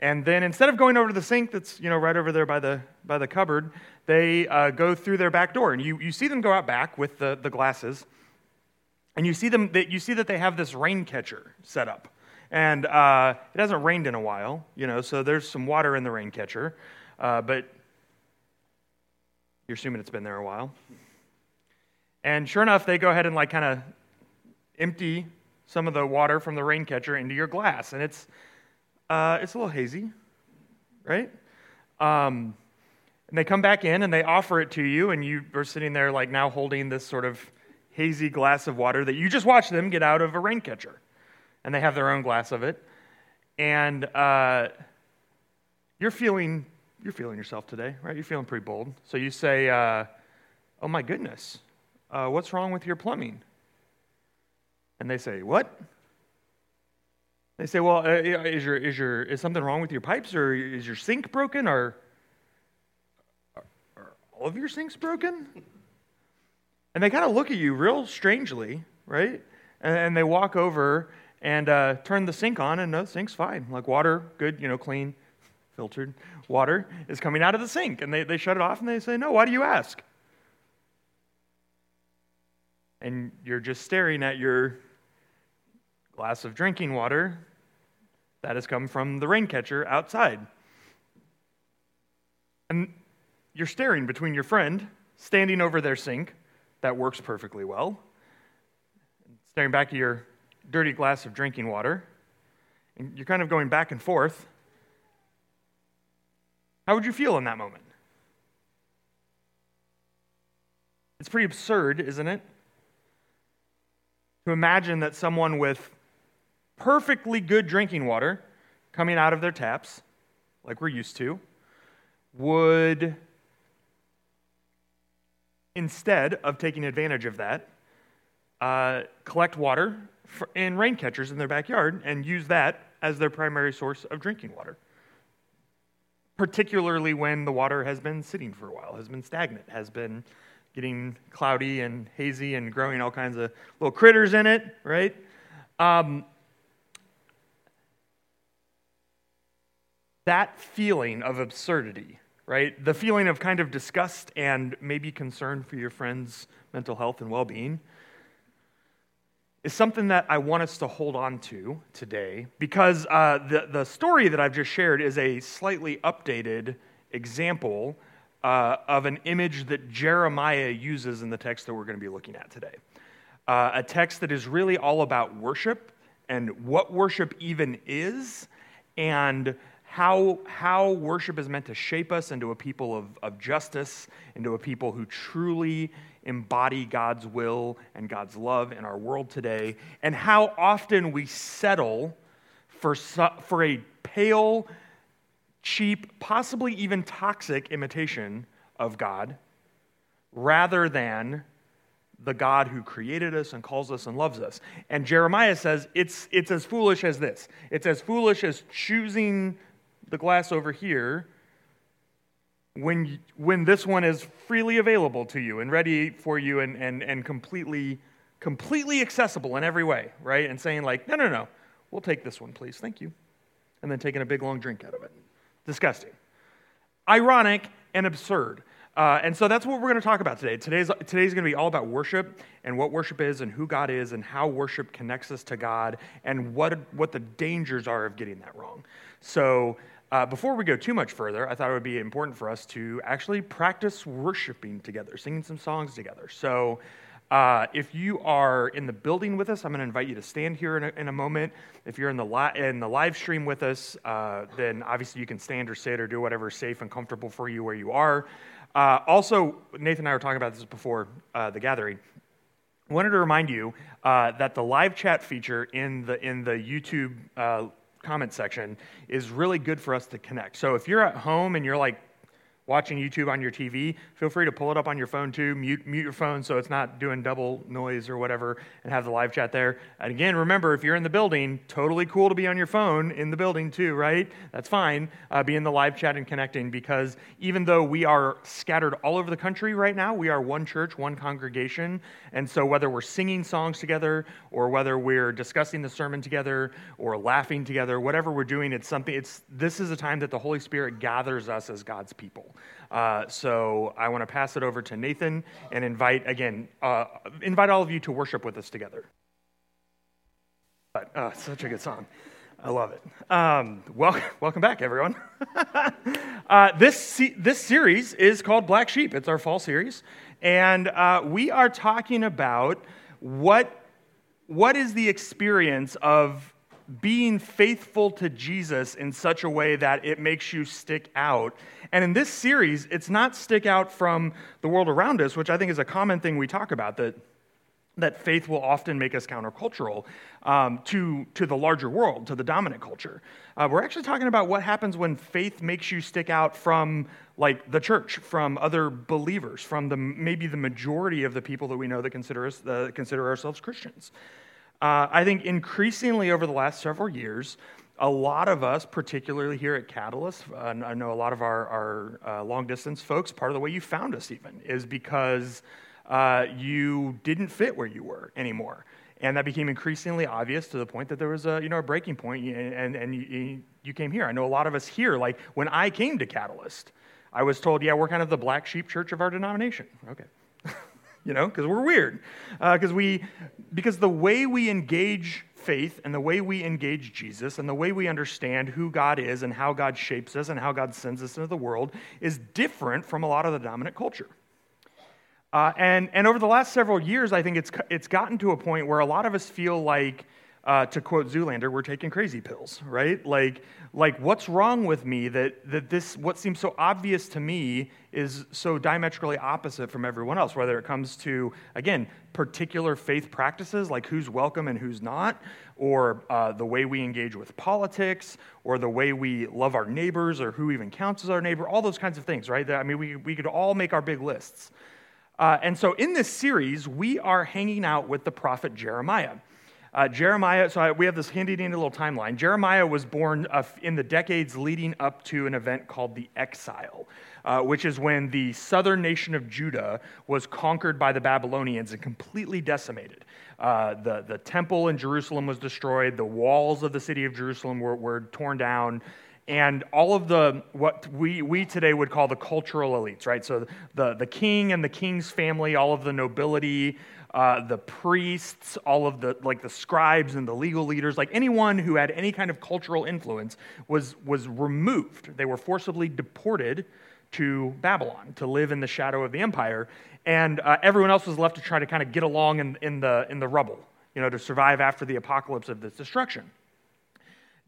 And then instead of going over to the sink that's you know right over there by the by the cupboard, they uh, go through their back door, and you, you see them go out back with the, the glasses, and you see them that you see that they have this rain catcher set up, and uh, it hasn't rained in a while, you know, so there's some water in the rain catcher, uh, but you're assuming it's been there a while. And sure enough, they go ahead and like kind of empty some of the water from the rain catcher into your glass, and it's uh, it's a little hazy, right? Um, and they come back in and they offer it to you, and you are sitting there like now holding this sort of hazy glass of water that you just watched them get out of a rain catcher, and they have their own glass of it, and uh, you're feeling you're feeling yourself today, right? You're feeling pretty bold. So you say, uh, "Oh my goodness, uh, what's wrong with your plumbing?" And they say, What? They say, Well, uh, is, your, is, your, is something wrong with your pipes, or is your sink broken, or are, are all of your sinks broken? And they kind of look at you real strangely, right? And, and they walk over and uh, turn the sink on, and no, the sink's fine. Like water, good, you know, clean, filtered water is coming out of the sink. And they, they shut it off and they say, No, why do you ask? And you're just staring at your glass of drinking water that has come from the rain catcher outside. And you're staring between your friend standing over their sink that works perfectly well, staring back at your dirty glass of drinking water, and you're kind of going back and forth. How would you feel in that moment? It's pretty absurd, isn't it? To imagine that someone with perfectly good drinking water coming out of their taps, like we're used to, would, instead of taking advantage of that, uh, collect water in rain catchers in their backyard and use that as their primary source of drinking water. Particularly when the water has been sitting for a while, has been stagnant, has been getting cloudy and hazy and growing all kinds of little critters in it, right? Um, that feeling of absurdity, right? The feeling of kind of disgust and maybe concern for your friend's mental health and well being is something that I want us to hold on to today because uh, the, the story that I've just shared is a slightly updated example uh, of an image that Jeremiah uses in the text that we're going to be looking at today. Uh, a text that is really all about worship and what worship even is and how, how worship is meant to shape us into a people of, of justice, into a people who truly embody God's will and God's love in our world today, and how often we settle for, for a pale, cheap, possibly even toxic imitation of God rather than the God who created us and calls us and loves us. And Jeremiah says it's, it's as foolish as this. It's as foolish as choosing the glass over here when, when this one is freely available to you and ready for you and, and, and completely, completely accessible in every way, right? And saying, like, no, no, no, we'll take this one, please, thank you. And then taking a big long drink out of it. Disgusting. Ironic and absurd. Uh, and so that's what we're going to talk about today. Today's, today's going to be all about worship and what worship is and who God is and how worship connects us to God and what, what the dangers are of getting that wrong. So uh, before we go too much further, I thought it would be important for us to actually practice worshiping together, singing some songs together. So, uh, if you are in the building with us, I'm going to invite you to stand here in a, in a moment. If you're in the, li- in the live stream with us, uh, then obviously you can stand or sit or do whatever is safe and comfortable for you where you are. Uh, also, Nathan and I were talking about this before uh, the gathering. I wanted to remind you uh, that the live chat feature in the, in the YouTube comment section is really good for us to connect. So if you're at home and you're like, watching YouTube on your TV, feel free to pull it up on your phone too. Mute, mute your phone so it's not doing double noise or whatever, and have the live chat there. And again, remember, if you're in the building, totally cool to be on your phone in the building too, right? That's fine. Uh, be in the live chat and connecting because even though we are scattered all over the country right now, we are one church, one congregation. And so whether we're singing songs together or whether we're discussing the sermon together or laughing together, whatever we're doing, it's something, it's, this is a time that the Holy Spirit gathers us as God's people. Uh, so I want to pass it over to Nathan and invite, again, uh, invite all of you to worship with us together. But, uh, such a good song. I love it. Um, well, welcome back, everyone. uh, this, this series is called Black Sheep. It's our fall series. And uh, we are talking about what, what is the experience of being faithful to Jesus in such a way that it makes you stick out. And in this series, it's not stick out from the world around us, which I think is a common thing we talk about, that, that faith will often make us countercultural um, to, to the larger world, to the dominant culture. Uh, we're actually talking about what happens when faith makes you stick out from like the church, from other believers, from the, maybe the majority of the people that we know that consider, us, uh, consider ourselves Christians. Uh, I think increasingly over the last several years, a lot of us, particularly here at Catalyst, uh, I know a lot of our, our uh, long distance folks, part of the way you found us even is because uh, you didn't fit where you were anymore. And that became increasingly obvious to the point that there was a, you know, a breaking point, and, and you, you came here. I know a lot of us here, like when I came to Catalyst, I was told, yeah, we're kind of the black sheep church of our denomination. Okay. you know, because we're weird. Because uh, we, because the way we engage faith and the way we engage Jesus and the way we understand who God is and how God shapes us and how God sends us into the world is different from a lot of the dominant culture. Uh, and, and over the last several years, I think it's, it's gotten to a point where a lot of us feel like uh, to quote Zoolander, we're taking crazy pills, right? Like, like what's wrong with me that, that this, what seems so obvious to me is so diametrically opposite from everyone else, whether it comes to, again, particular faith practices, like who's welcome and who's not, or uh, the way we engage with politics, or the way we love our neighbors, or who even counts as our neighbor, all those kinds of things, right? I mean, we, we could all make our big lists. Uh, and so in this series, we are hanging out with the prophet Jeremiah. Uh, Jeremiah, so I, we have this handy dandy little timeline. Jeremiah was born uh, in the decades leading up to an event called the exile, uh, which is when the southern nation of Judah was conquered by the Babylonians and completely decimated. Uh, the, the temple in Jerusalem was destroyed, the walls of the city of Jerusalem were, were torn down and all of the what we, we today would call the cultural elites right so the, the king and the king's family all of the nobility uh, the priests, all of the like the scribes and the legal leaders, like anyone who had any kind of cultural influence was was removed. They were forcibly deported to Babylon to live in the shadow of the empire, and uh, everyone else was left to try to kind of get along in, in the in the rubble, you know, to survive after the apocalypse of this destruction.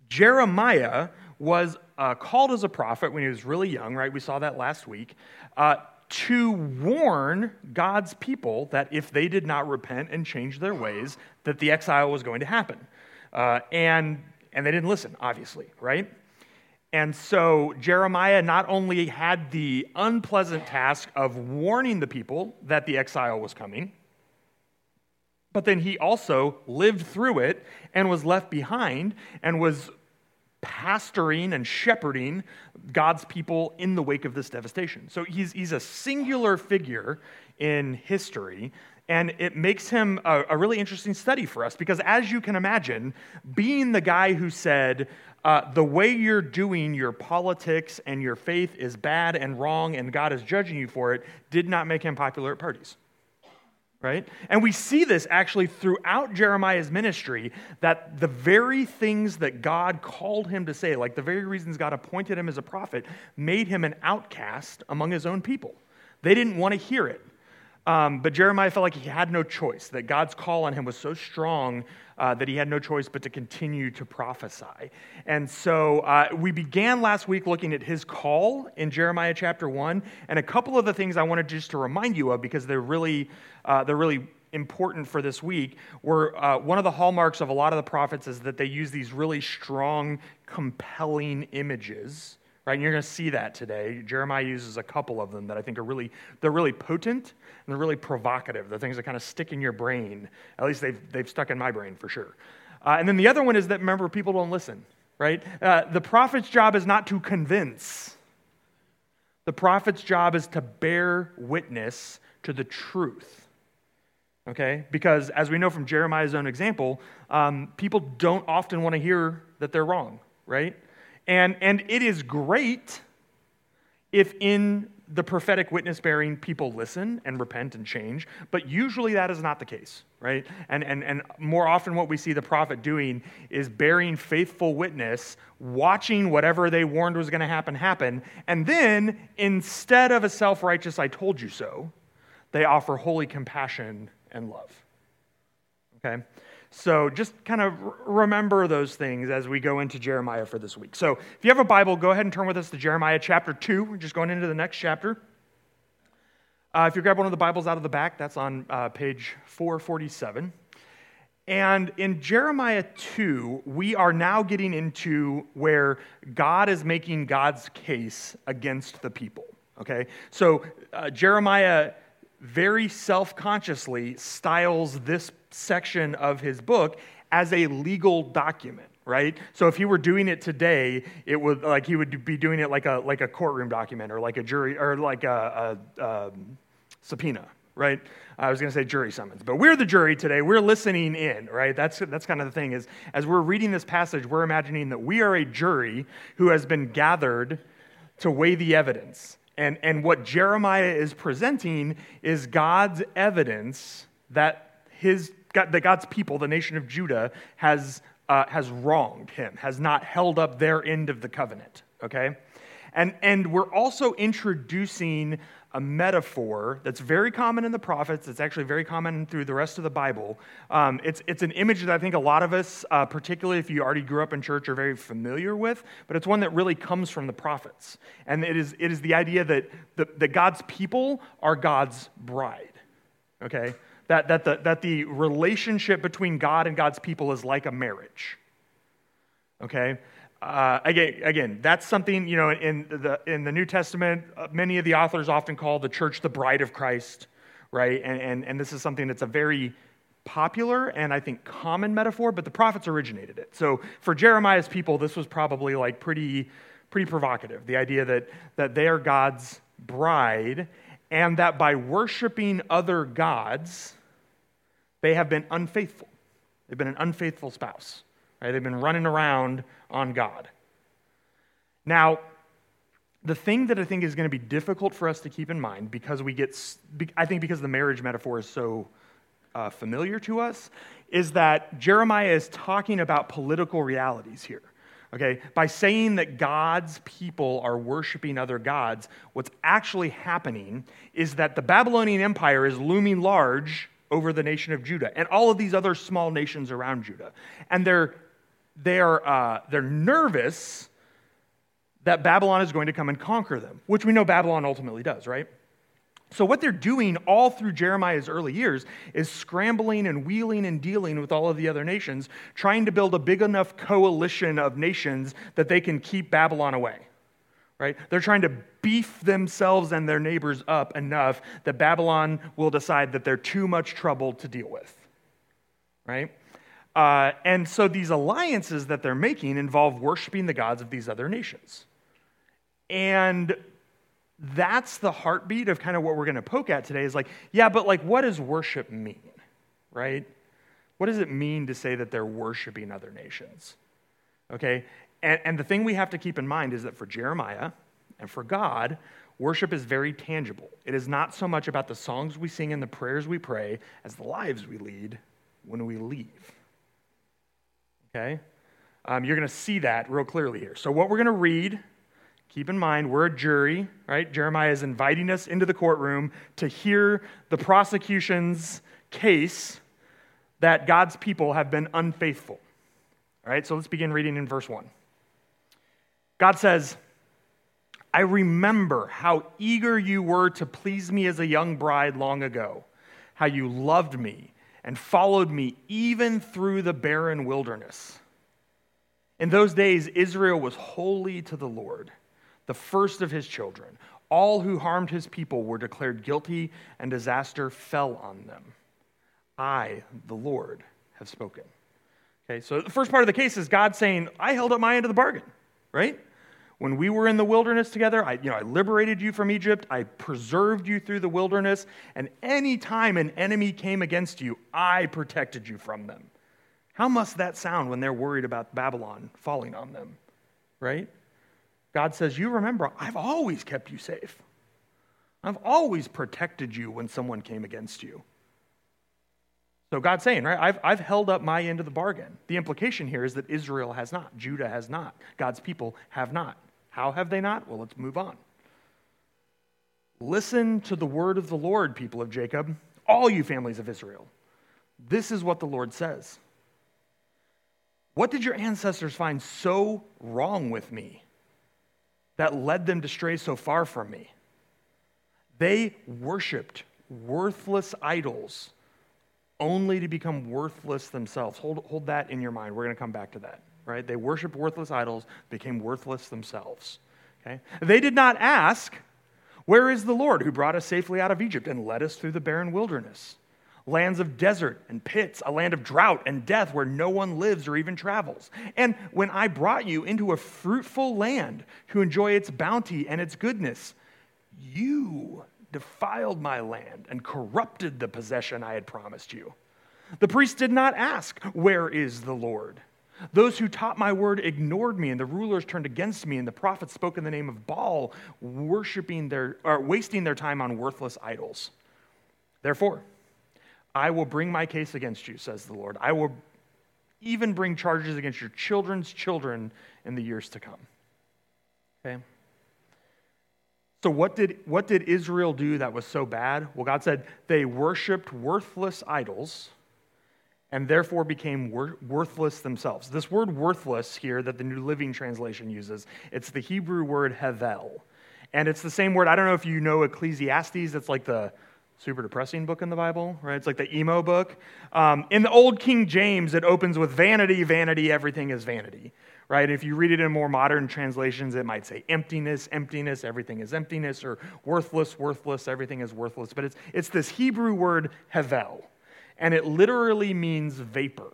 Jeremiah was uh, called as a prophet when he was really young, right? We saw that last week. Uh, to warn God's people that if they did not repent and change their ways, that the exile was going to happen. Uh, and, and they didn't listen, obviously, right? And so Jeremiah not only had the unpleasant task of warning the people that the exile was coming, but then he also lived through it and was left behind and was pastoring and shepherding God's people in the wake of this devastation. So he's, he's a singular figure in history, and it makes him a, a really interesting study for us because, as you can imagine, being the guy who said, uh, the way you're doing your politics and your faith is bad and wrong, and God is judging you for it, did not make him popular at parties right? And we see this actually throughout Jeremiah's ministry that the very things that God called him to say, like the very reasons God appointed him as a prophet, made him an outcast among his own people. They didn't want to hear it. Um, but Jeremiah felt like he had no choice, that God's call on him was so strong uh, that he had no choice but to continue to prophesy. And so uh, we began last week looking at his call in Jeremiah chapter 1, and a couple of the things I wanted just to remind you of because they're really, uh, they're really important for this week were uh, one of the hallmarks of a lot of the prophets is that they use these really strong, compelling images right? And you're going to see that today. Jeremiah uses a couple of them that I think are really, they're really potent and they're really provocative. The things that kind of stick in your brain. At least they've, they've stuck in my brain for sure. Uh, and then the other one is that, remember, people don't listen, right? Uh, the prophet's job is not to convince. The prophet's job is to bear witness to the truth. Okay? Because as we know from Jeremiah's own example, um, people don't often want to hear that they're wrong, right? And, and it is great if in the prophetic witness bearing people listen and repent and change, but usually that is not the case, right? And, and, and more often, what we see the prophet doing is bearing faithful witness, watching whatever they warned was going to happen happen, and then instead of a self righteous, I told you so, they offer holy compassion and love. Okay? So just kind of remember those things as we go into Jeremiah for this week. So if you have a Bible, go ahead and turn with us to Jeremiah chapter 2. We're just going into the next chapter. Uh, if you grab one of the Bibles out of the back, that's on uh, page 447. And in Jeremiah 2, we are now getting into where God is making God's case against the people. Okay? So uh, Jeremiah very self consciously styles this section of his book as a legal document right? So if he were doing it today it would like he would be doing it like a like a courtroom document or like a jury or like a, a, a subpoena right? I was going to say jury summons but we're the jury today. We're listening in right? That's that's kind of the thing is as we're reading this passage we're imagining that we are a jury who has been gathered to weigh the evidence and and what jeremiah is presenting is god's evidence that his that God's people, the nation of Judah, has, uh, has wronged him, has not held up their end of the covenant, okay? And, and we're also introducing a metaphor that's very common in the prophets. It's actually very common through the rest of the Bible. Um, it's, it's an image that I think a lot of us, uh, particularly if you already grew up in church, are very familiar with, but it's one that really comes from the prophets. And it is, it is the idea that, the, that God's people are God's bride, okay? that, that, the, that the relationship between God and God's people is like a marriage. Okay? Uh, again, again, that's something, you know, in the, in the New Testament, uh, many of the authors often call the church the bride of Christ, right? And, and, and this is something that's a very popular and I think common metaphor, but the prophets originated it. So for Jeremiah's people, this was probably like pretty, pretty provocative. The idea that, that they are God's bride and that by worshiping other gods, they have been unfaithful. They've been an unfaithful spouse. Right? They've been running around on God. Now, the thing that I think is going to be difficult for us to keep in mind because we get, I think because the marriage metaphor is so uh, familiar to us, is that Jeremiah is talking about political realities here. Okay, by saying that God's people are worshiping other gods, what's actually happening is that the Babylonian Empire is looming large over the nation of Judah and all of these other small nations around Judah. And they're, they're, uh, they're nervous that Babylon is going to come and conquer them, which we know Babylon ultimately does, right? So, what they're doing all through Jeremiah's early years is scrambling and wheeling and dealing with all of the other nations, trying to build a big enough coalition of nations that they can keep Babylon away right? They're trying to beef themselves and their neighbors up enough that Babylon will decide that they're too much trouble to deal with, right? Uh, and so these alliances that they're making involve worshiping the gods of these other nations. And that's the heartbeat of kind of what we're going to poke at today is like, yeah, but like, what does worship mean, right? What does it mean to say that they're worshiping other nations? Okay? And, and the thing we have to keep in mind is that for Jeremiah and for God, worship is very tangible. It is not so much about the songs we sing and the prayers we pray as the lives we lead when we leave. Okay? Um, you're going to see that real clearly here. So, what we're going to read, keep in mind, we're a jury, right? Jeremiah is inviting us into the courtroom to hear the prosecution's case that God's people have been unfaithful. All right, so let's begin reading in verse 1. God says, I remember how eager you were to please me as a young bride long ago, how you loved me and followed me even through the barren wilderness. In those days, Israel was holy to the Lord. the first of his children. All who harmed his people were declared guilty, and disaster fell on them. I, the Lord, have spoken. Okay, so the first part of the case is God saying, I held up my end of the bargain, right? When we were in the wilderness together, I, you know, I liberated you from Egypt, I preserved you through the wilderness, and any time an enemy came against you, I protected you from them. How must that sound when they're worried about Babylon falling on them, right? God says, You remember, I've always kept you safe. I've always protected you when someone came against you. So God's saying, right, I've, I've held up my end of the bargain. The implication here is that Israel has not, Judah has not, God's people have not. How have they not? Well, let's move on. Listen to the word of the Lord, people of Jacob, all you families of Israel. This is what the Lord says. What did your ancestors find so wrong with me? that led them to stray so far from me. They worshiped worthless idols only to become worthless themselves. Hold, hold that in your mind. We're going to come back to that, right? They worshiped worthless idols, became worthless themselves. Okay? They did not ask, Where is the Lord who brought us safely out of Egypt and led us through the barren wilderness? lands of desert and pits, a land of drought and death where no one lives or even travels. And when I brought you into a fruitful land to enjoy its bounty and its goodness, you defiled my land and corrupted the possession I had promised you. The priests did not ask, Where is the Lord? Those who taught my word ignored me, and the rulers turned against me, and the prophets spoke in the name of Baal, worshiping their, or wasting their time on worthless idols. Therefore, I will bring my case against you, says the Lord. I will even bring charges against your children's children in the years to come. Okay? So, what did, what did Israel do that was so bad? Well, God said they worshiped worthless idols and therefore became wor- worthless themselves. This word worthless here that the New Living Translation uses, it's the Hebrew word hevel. And it's the same word. I don't know if you know Ecclesiastes, it's like the super depressing book in the Bible, right? It's like the emo book. Um, in the Old King James, it opens with vanity, vanity, everything is vanity, right? If you read it in more modern translations, it might say emptiness, emptiness, everything is emptiness, or worthless, worthless, everything is worthless. But it's, it's this Hebrew word, hevel, and it literally means vapor.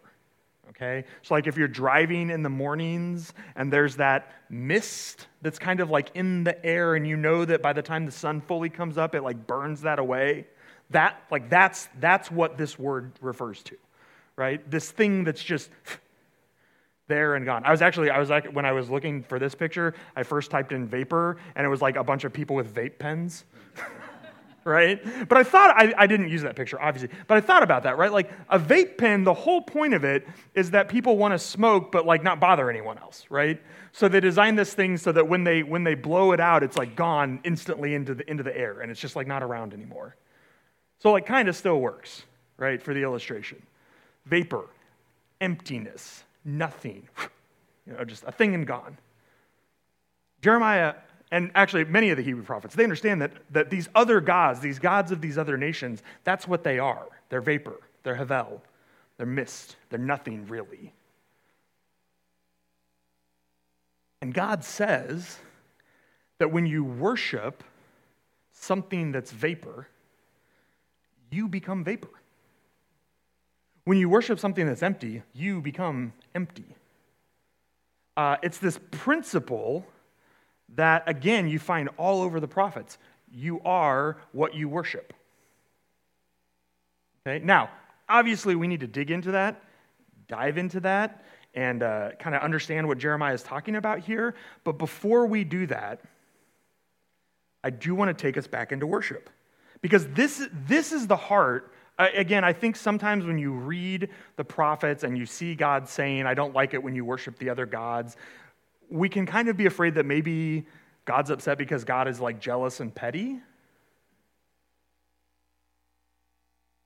Okay? So, like if you're driving in the mornings and there's that mist that's kind of like in the air, and you know that by the time the sun fully comes up, it like burns that away. That, like, that's, that's what this word refers to, right? This thing that's just there and gone. I was actually, I was like, when I was looking for this picture, I first typed in vapor, and it was like a bunch of people with vape pens. right? But I thought, I, I, didn't use that picture, obviously, but I thought about that, right? Like a vape pen, the whole point of it is that people want to smoke, but like not bother anyone else, right? So they designed this thing so that when they, when they blow it out, it's like gone instantly into the, into the air, and it's just like not around anymore. So it kind of still works, right, for the illustration. Vapor, emptiness, nothing, you know, just a thing and gone. Jeremiah, and actually many of the Hebrew prophets, they understand that, that these other gods, these gods of these other nations, that's what they are. They're vapor, they're havel, they're mist, they're nothing really. And God says that when you worship something that's vapor, you become vapor. When you worship something that's empty, you become empty. Uh, it's this principle that, again, you find all over the prophets. You are what you worship. Okay? Now, obviously, we need to dig into that, dive into that, and uh, kind of understand what Jeremiah is talking about here. But before we do that, I do want to take us back into worship. Because this, this is the heart. Uh, again, I think sometimes when you read the prophets and you see God saying, I don't like it when you worship the other gods, we can kind of be afraid that maybe God's upset because God is like jealous and petty.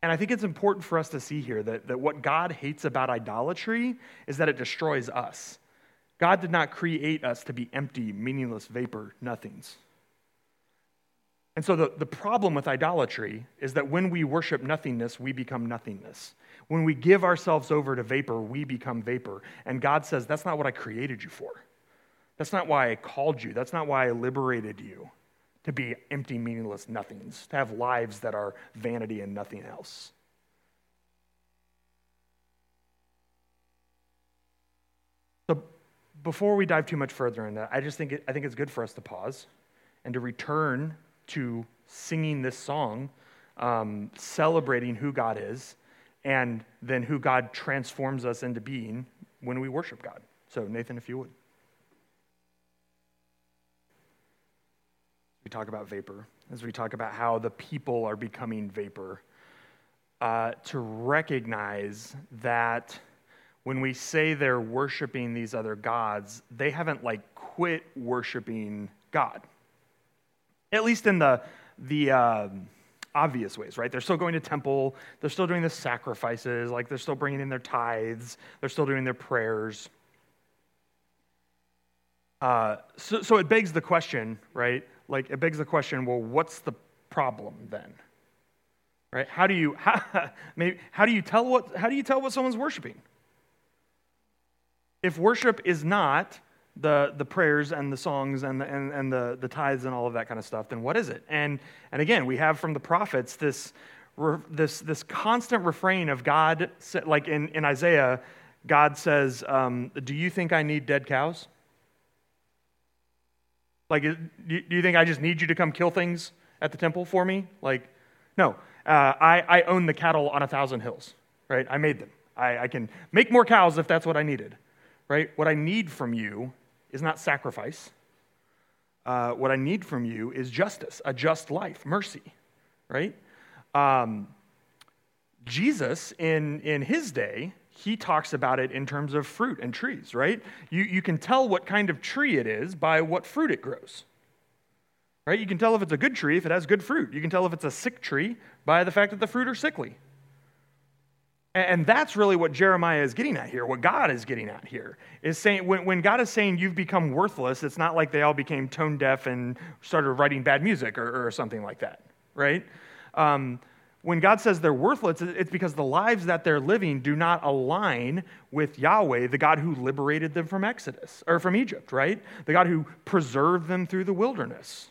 And I think it's important for us to see here that, that what God hates about idolatry is that it destroys us. God did not create us to be empty, meaningless vapor nothings. And so the, the problem with idolatry is that when we worship nothingness, we become nothingness. When we give ourselves over to vapor, we become vapor. And God says, That's not what I created you for. That's not why I called you. That's not why I liberated you to be empty, meaningless nothings, to have lives that are vanity and nothing else. So, before we dive too much further in that, I just think it, I think it's good for us to pause and to return to singing this song, um, celebrating who God is, and then who God transforms us into being when we worship God. So, Nathan, if you would. Talk about vapor, as we talk about how the people are becoming vapor, uh, to recognize that when we say they're worshiping these other gods, they haven't like quit worshiping God. At least in the, the uh, obvious ways, right? They're still going to temple, they're still doing the sacrifices, like they're still bringing in their tithes, they're still doing their prayers. Uh, so, so it begs the question, right? Like, it begs the question well, what's the problem then? Right? How do you, how, maybe, how do you tell what, how do you tell what someone's worshiping? If worship is not the, the prayers and the songs and, the, and, and the, the tithes and all of that kind of stuff, then what is it? And, and again, we have from the prophets this, this, this constant refrain of God, like in, in Isaiah, God says, um, Do you think I need dead cows? Like, do you think I just need you to come kill things at the temple for me? Like, no. Uh, I, I own the cattle on a thousand hills, right? I made them. I, I can make more cows if that's what I needed, right? What I need from you is not sacrifice. Uh, what I need from you is justice, a just life, mercy, right? Um, Jesus, in, in his day, he talks about it in terms of fruit and trees, right? You, you can tell what kind of tree it is by what fruit it grows. Right? You can tell if it's a good tree if it has good fruit. You can tell if it's a sick tree by the fact that the fruit are sickly. And that's really what Jeremiah is getting at here, what God is getting at here. Is saying when, when God is saying you've become worthless, it's not like they all became tone deaf and started writing bad music or, or something like that, right? Um, when God says they're worthless, it's because the lives that they're living do not align with Yahweh, the God who liberated them from Exodus or from Egypt, right? The God who preserved them through the wilderness.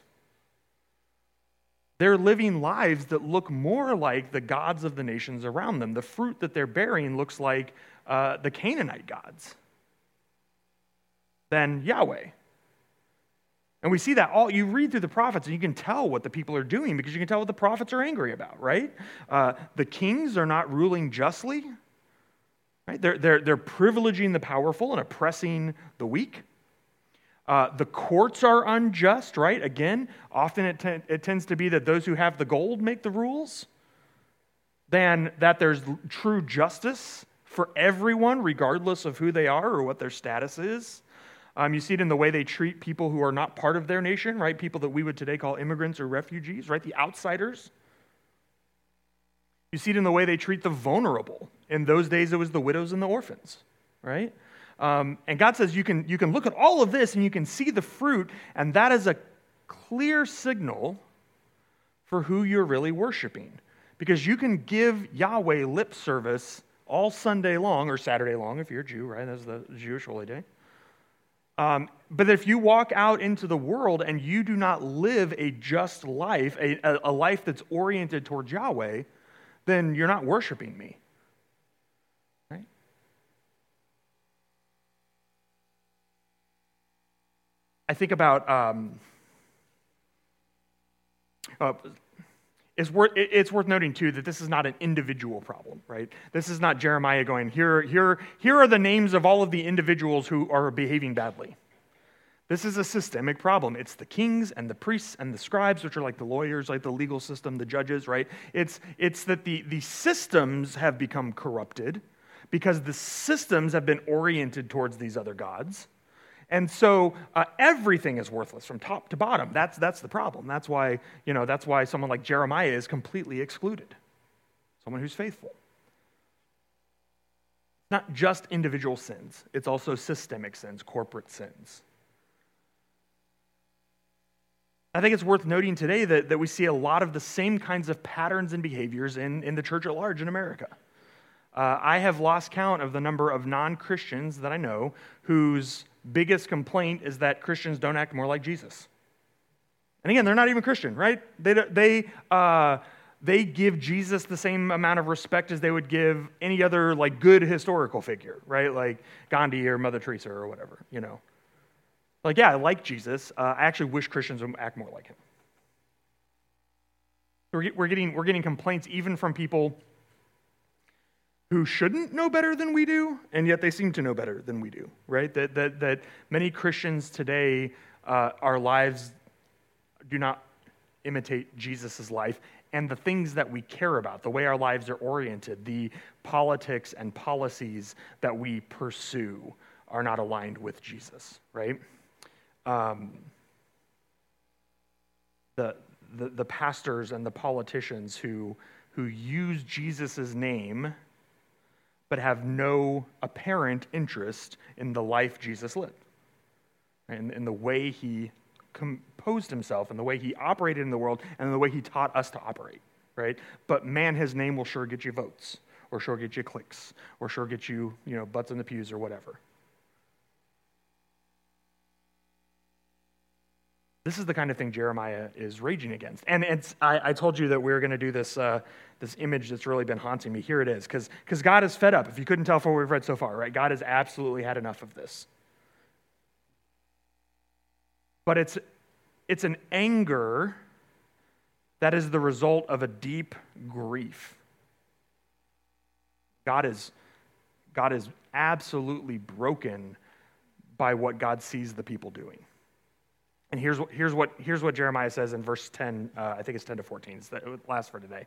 They're living lives that look more like the gods of the nations around them. The fruit that they're bearing looks like uh, the Canaanite gods than Yahweh. And we see that all, you read through the prophets and you can tell what the people are doing because you can tell what the prophets are angry about, right? Uh, the kings are not ruling justly, right? They're, they're, they're privileging the powerful and oppressing the weak. Uh, the courts are unjust, right? Again, often it, it tends to be that those who have the gold make the rules, than that there's true justice for everyone, regardless of who they are or what their status is. Um, you see it in the way they treat people who are not part of their nation, right? People that we would today call immigrants or refugees, right? The outsiders. You see it in the way they treat the vulnerable. In those days, it was the widows and the orphans, right? Um, and God says you can, you can look at all of this and you can see the fruit, and that is a clear signal for who you're really worshiping. Because you can give Yahweh lip service all Sunday long, or Saturday long if you're a Jew, right? That's the Jewish holy day. Um, but if you walk out into the world and you do not live a just life, a, a life that's oriented towards Yahweh, then you're not worshiping me. Right? I think about. Um, uh, it's worth, it's worth noting, too, that this is not an individual problem, right? This is not Jeremiah going, here, here, here are the names of all of the individuals who are behaving badly. This is a systemic problem. It's the kings and the priests and the scribes, which are like the lawyers, like the legal system, the judges, right? It's, it's that the, the systems have become corrupted because the systems have been oriented towards these other gods. And so uh, everything is worthless from top to bottom. That's, that's the problem. That's why, you know, that's why someone like Jeremiah is completely excluded. Someone who's faithful. Not just individual sins, it's also systemic sins, corporate sins. I think it's worth noting today that, that we see a lot of the same kinds of patterns and behaviors in, in the church at large in America. Uh, I have lost count of the number of non Christians that I know whose biggest complaint is that Christians don't act more like Jesus. And again, they're not even Christian, right? They, they, uh, they give Jesus the same amount of respect as they would give any other like good historical figure, right? Like Gandhi or Mother Teresa or whatever, you know. Like, yeah, I like Jesus. Uh, I actually wish Christians would act more like him. We're, getting, we're getting complaints even from people who shouldn't know better than we do, and yet they seem to know better than we do, right? That, that, that many Christians today, uh, our lives do not imitate Jesus' life, and the things that we care about, the way our lives are oriented, the politics and policies that we pursue are not aligned with Jesus, right? Um, the, the, the pastors and the politicians who, who use Jesus' name but have no apparent interest in the life Jesus lived and in the way he composed himself and the way he operated in the world and the way he taught us to operate, right? But man, his name will sure get you votes or sure get you clicks or sure get you, you know, butts in the pews or whatever. This is the kind of thing Jeremiah is raging against. And it's, I, I told you that we were going to do this, uh, this image that's really been haunting me. Here it is, because God is fed up. If you couldn't tell from what we've read so far, right? God has absolutely had enough of this. But it's, it's an anger that is the result of a deep grief. God is, God is absolutely broken by what God sees the people doing. And here's what, here's what, here's what Jeremiah says in verse 10, uh, I think it's 10 to 14. It's the last for today.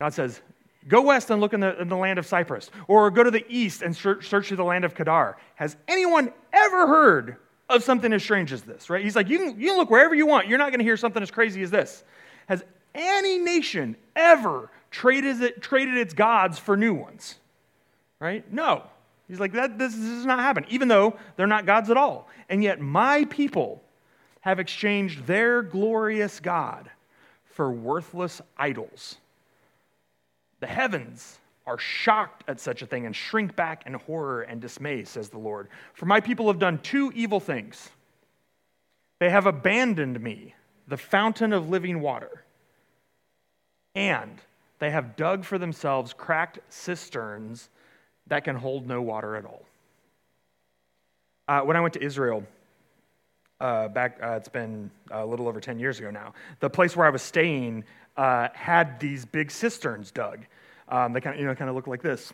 God says, Go west and look in the, in the land of Cyprus, or go to the east and search, search through the land of Kedar. Has anyone ever heard of something as strange as this, right? He's like, you can, you can look wherever you want. You're not going to hear something as crazy as this. Has any nation ever traded, it, traded its gods for new ones? Right? No. He's like, that, this, this does not happen, even though they're not gods at all. And yet, my people have exchanged their glorious God for worthless idols. The heavens are shocked at such a thing and shrink back in horror and dismay, says the Lord. For my people have done two evil things. They have abandoned me, the fountain of living water, and they have dug for themselves cracked cisterns that can hold no water at all. Uh, when I went to Israel, uh, back, uh, it's been a little over 10 years ago now, the place where I was staying uh, had these big cisterns dug. Um, they kind of, you know, kind of look like this.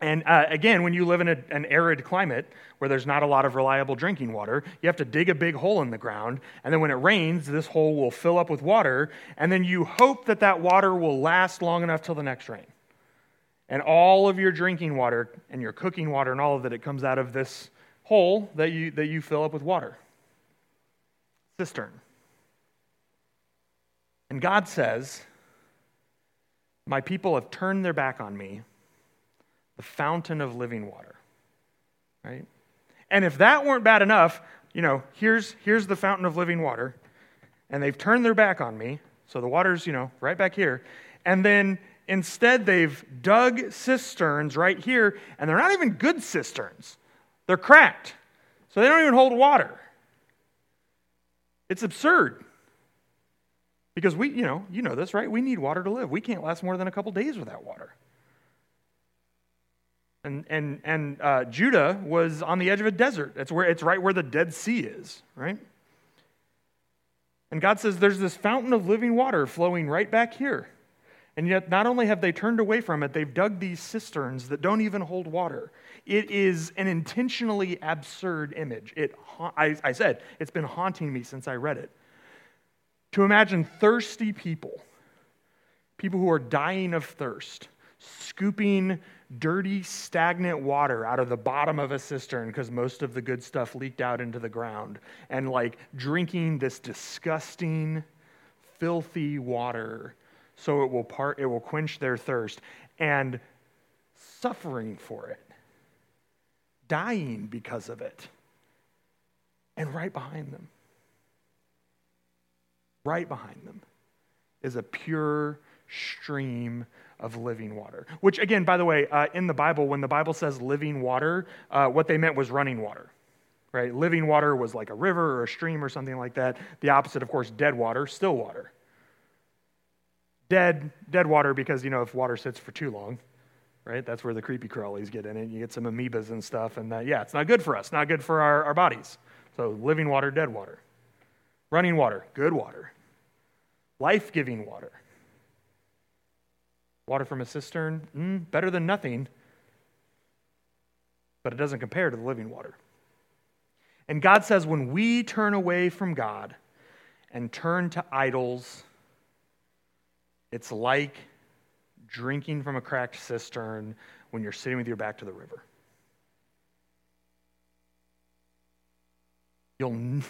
And uh, again, when you live in a, an arid climate where there's not a lot of reliable drinking water, you have to dig a big hole in the ground. And then when it rains, this hole will fill up with water. And then you hope that that water will last long enough till the next rain and all of your drinking water and your cooking water and all of it, it comes out of this hole that you, that you fill up with water. Cistern. And God says, My people have turned their back on me, the fountain of living water. Right? And if that weren't bad enough, you know, here's, here's the fountain of living water, and they've turned their back on me, so the water's, you know, right back here. And then Instead, they've dug cisterns right here, and they're not even good cisterns. They're cracked, so they don't even hold water. It's absurd. Because we, you know, you know this, right? We need water to live. We can't last more than a couple days without water. And, and, and uh, Judah was on the edge of a desert. It's, where, it's right where the Dead Sea is, right? And God says there's this fountain of living water flowing right back here. And yet, not only have they turned away from it, they've dug these cisterns that don't even hold water. It is an intentionally absurd image. It, I, I said, it's been haunting me since I read it. To imagine thirsty people, people who are dying of thirst, scooping dirty, stagnant water out of the bottom of a cistern because most of the good stuff leaked out into the ground, and like drinking this disgusting, filthy water so it will part it will quench their thirst and suffering for it dying because of it and right behind them right behind them is a pure stream of living water. Which, again, by the way, uh, in the Bible, when the Bible says living water, uh, what they meant was running water. Right? Living water was like a river or a stream or something like that. The opposite, of course, dead water, still water. Dead, dead water because, you know, if water sits for too long, right? That's where the creepy crawlies get in it. You get some amoebas and stuff, and that, yeah, it's not good for us, not good for our, our bodies. So, living water, dead water. Running water, good water. Life giving water. Water from a cistern, mm, better than nothing, but it doesn't compare to the living water. And God says when we turn away from God and turn to idols, it's like drinking from a cracked cistern when you're sitting with your back to the river. You'll,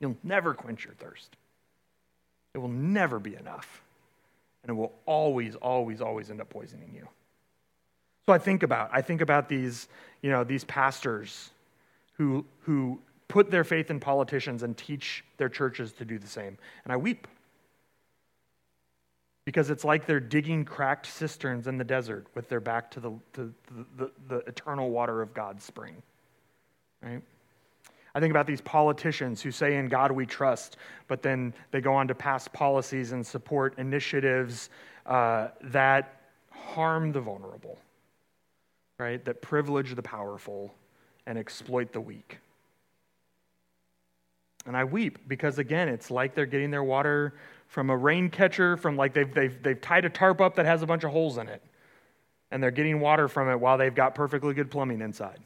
you'll never quench your thirst. It will never be enough. And it will always, always, always end up poisoning you. So I think about, I think about these, you know, these pastors who, who put their faith in politicians and teach their churches to do the same. And I weep. Because it's like they're digging cracked cisterns in the desert with their back to the, to the, the, the eternal water of God's spring. Right? I think about these politicians who say, In God we trust, but then they go on to pass policies and support initiatives uh, that harm the vulnerable, right? That privilege the powerful and exploit the weak. And I weep because, again, it's like they're getting their water from a rain catcher, from like they've, they've, they've tied a tarp up that has a bunch of holes in it. And they're getting water from it while they've got perfectly good plumbing inside.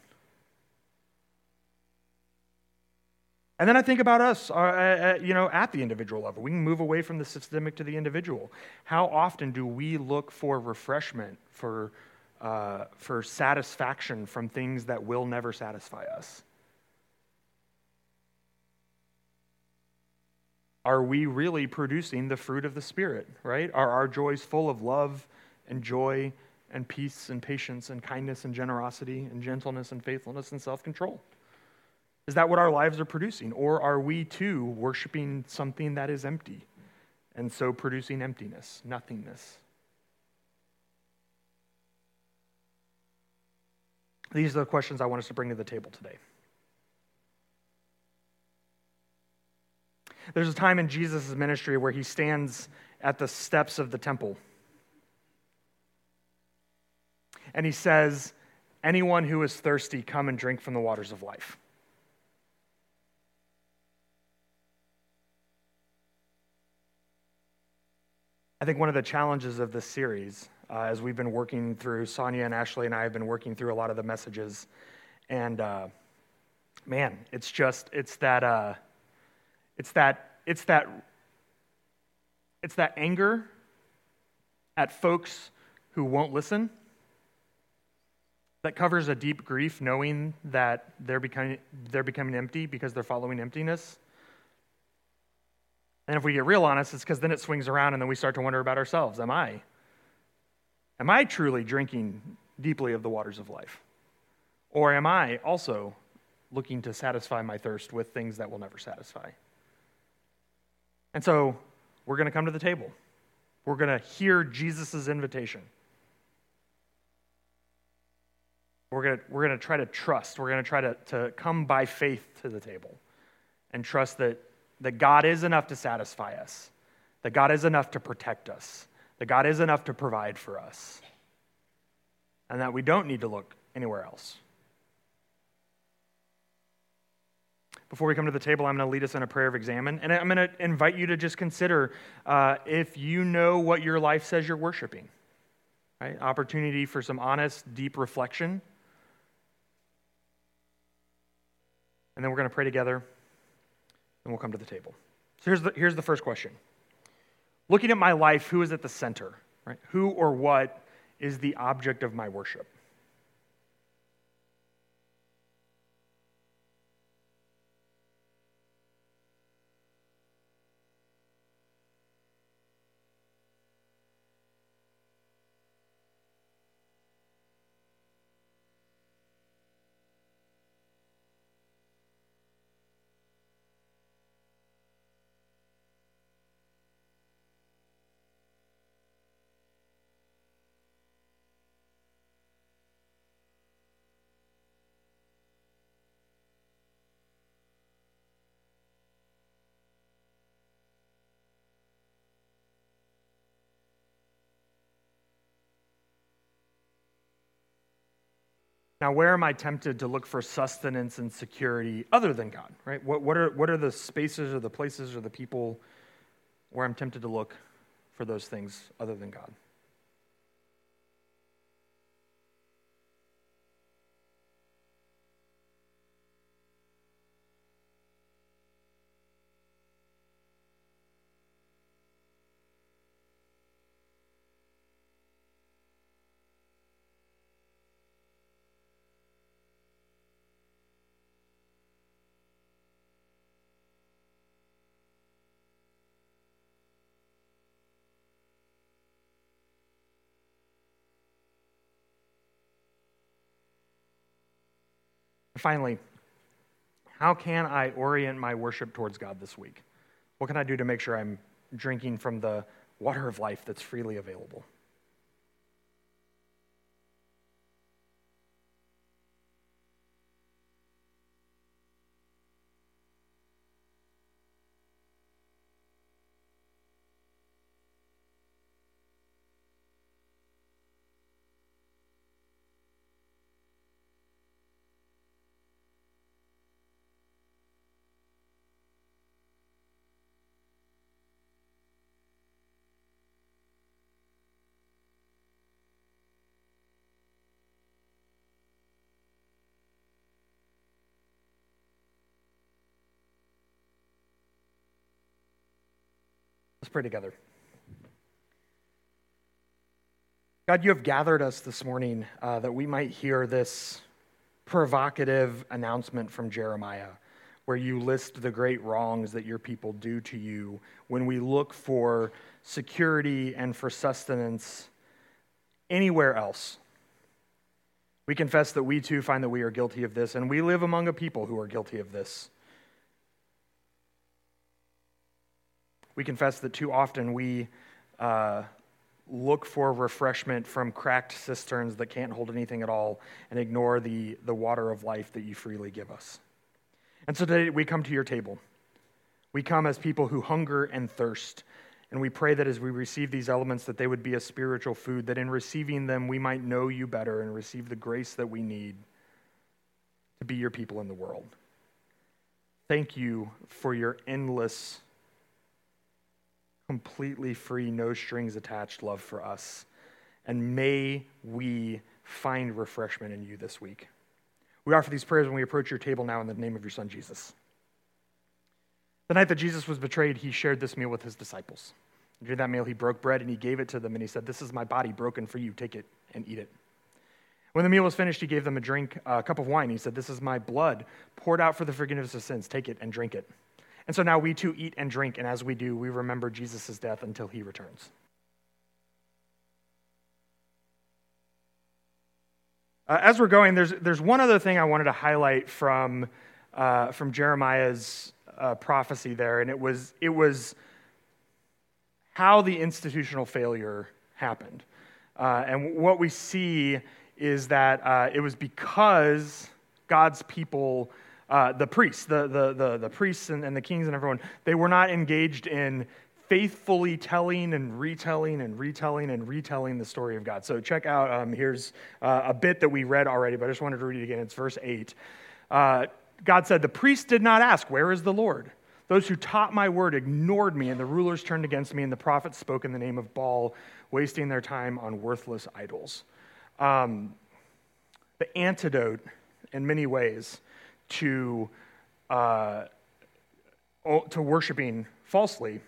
And then I think about us, uh, uh, you know, at the individual level. We can move away from the systemic to the individual. How often do we look for refreshment, for, uh, for satisfaction from things that will never satisfy us? Are we really producing the fruit of the Spirit, right? Are our joys full of love and joy and peace and patience and kindness and generosity and gentleness and faithfulness and self control? Is that what our lives are producing? Or are we too worshiping something that is empty and so producing emptiness, nothingness? These are the questions I want us to bring to the table today. There's a time in Jesus' ministry where he stands at the steps of the temple. And he says, Anyone who is thirsty, come and drink from the waters of life. I think one of the challenges of this series, uh, as we've been working through, Sonia and Ashley and I have been working through a lot of the messages, and uh, man, it's just it's that uh, it's that it's that it's that anger at folks who won't listen that covers a deep grief knowing that they're becoming, they're becoming empty because they're following emptiness and if we get real honest, it's because then it swings around and then we start to wonder about ourselves. Am I? Am I truly drinking deeply of the waters of life? Or am I also looking to satisfy my thirst with things that will never satisfy? And so we're going to come to the table. We're going to hear Jesus' invitation. We're going to, we're to try to trust. We're going to try to, to come by faith to the table and trust that that God is enough to satisfy us, that God is enough to protect us, that God is enough to provide for us, and that we don't need to look anywhere else. Before we come to the table, I'm going to lead us in a prayer of examen, and I'm going to invite you to just consider uh, if you know what your life says you're worshiping. Right? Opportunity for some honest, deep reflection. And then we're going to pray together and we'll come to the table. So here's the, here's the first question. Looking at my life, who is at the center? Right? Who or what is the object of my worship? Now, where am I tempted to look for sustenance and security other than God, right? What, what, are, what are the spaces or the places or the people where I'm tempted to look for those things other than God? Finally, how can I orient my worship towards God this week? What can I do to make sure I'm drinking from the water of life that's freely available? Let's pray together. God, you have gathered us this morning uh, that we might hear this provocative announcement from Jeremiah, where you list the great wrongs that your people do to you when we look for security and for sustenance anywhere else. We confess that we too find that we are guilty of this, and we live among a people who are guilty of this. We confess that too often we uh, look for refreshment from cracked cisterns that can't hold anything at all and ignore the, the water of life that you freely give us. And so today we come to your table. We come as people who hunger and thirst. And we pray that as we receive these elements, that they would be a spiritual food, that in receiving them, we might know you better and receive the grace that we need to be your people in the world. Thank you for your endless completely free, no strings attached love for us. And may we find refreshment in you this week. We offer these prayers when we approach your table now in the name of your Son, Jesus. The night that Jesus was betrayed, he shared this meal with his disciples. During that meal, he broke bread and he gave it to them, and he said, This is my body broken for you. Take it and eat it. When the meal was finished, he gave them a drink, a cup of wine. He said, This is my blood poured out for the forgiveness of sins. Take it and drink it. And so now we too eat and drink, and as we do, we remember Jesus' death until he returns. Uh, as we're going, there's, there's one other thing I wanted to highlight from, uh, from Jeremiah's uh, prophecy there, and it was, it was how the institutional failure happened. Uh, and what we see is that uh, it was because God's people uh, the priests, the, the, the, the priests and, and the kings and everyone, they were not engaged in faithfully telling and retelling and retelling and retelling the story of God. So check out, um, here's uh, a bit that we read already, but I just wanted to read it again. It's verse 8. Uh, God said, The priests did not ask, Where is the Lord? Those who taught my word ignored me, and the rulers turned against me, and the prophets spoke in the name of Baal, wasting their time on worthless idols. Um, the antidote, in many ways, to, uh, to worshiping falsely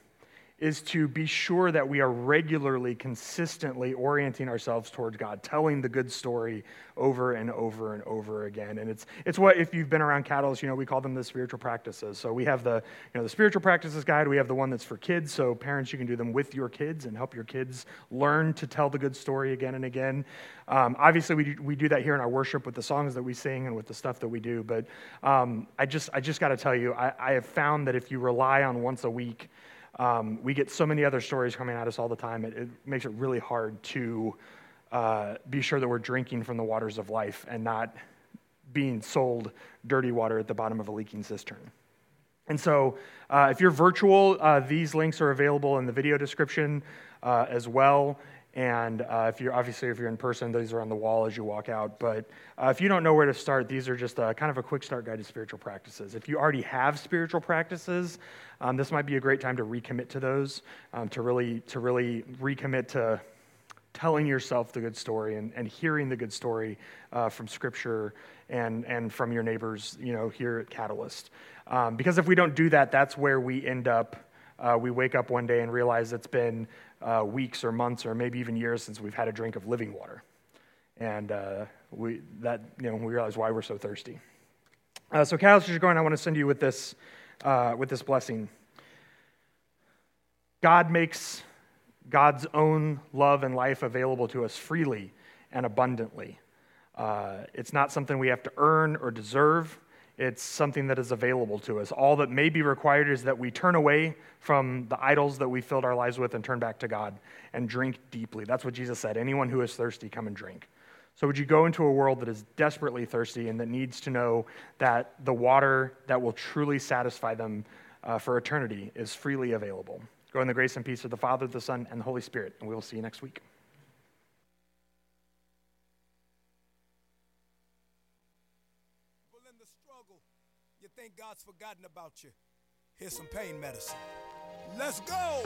is to be sure that we are regularly, consistently orienting ourselves towards God, telling the good story over and over and over again. And it's, it's what, if you've been around Catalyst, you know, we call them the spiritual practices. So we have the, you know, the spiritual practices guide. We have the one that's for kids. So parents, you can do them with your kids and help your kids learn to tell the good story again and again. Um, obviously, we do, we do that here in our worship with the songs that we sing and with the stuff that we do. But um, I just, I just got to tell you, I, I have found that if you rely on once a week, um, we get so many other stories coming at us all the time. It, it makes it really hard to uh, be sure that we're drinking from the waters of life and not being sold dirty water at the bottom of a leaking cistern. And so, uh, if you're virtual, uh, these links are available in the video description uh, as well. And uh, if you're obviously if you're in person, these are on the wall as you walk out. But uh, if you don't know where to start, these are just a, kind of a quick start guide to spiritual practices. If you already have spiritual practices, um, this might be a great time to recommit to those, um, to really to really recommit to telling yourself the good story and, and hearing the good story uh, from Scripture and and from your neighbors, you know, here at Catalyst. Um, because if we don't do that, that's where we end up. Uh, we wake up one day and realize it's been uh, weeks or months or maybe even years since we've had a drink of living water. And uh, we, that, you know, we realize why we're so thirsty. Uh, so, as you're going, I want to send you with this, uh, with this blessing. God makes God's own love and life available to us freely and abundantly. Uh, it's not something we have to earn or deserve. It's something that is available to us. All that may be required is that we turn away from the idols that we filled our lives with and turn back to God and drink deeply. That's what Jesus said. Anyone who is thirsty, come and drink. So, would you go into a world that is desperately thirsty and that needs to know that the water that will truly satisfy them uh, for eternity is freely available? Go in the grace and peace of the Father, the Son, and the Holy Spirit, and we will see you next week. think God's forgotten about you. Here's some pain medicine. Let's go.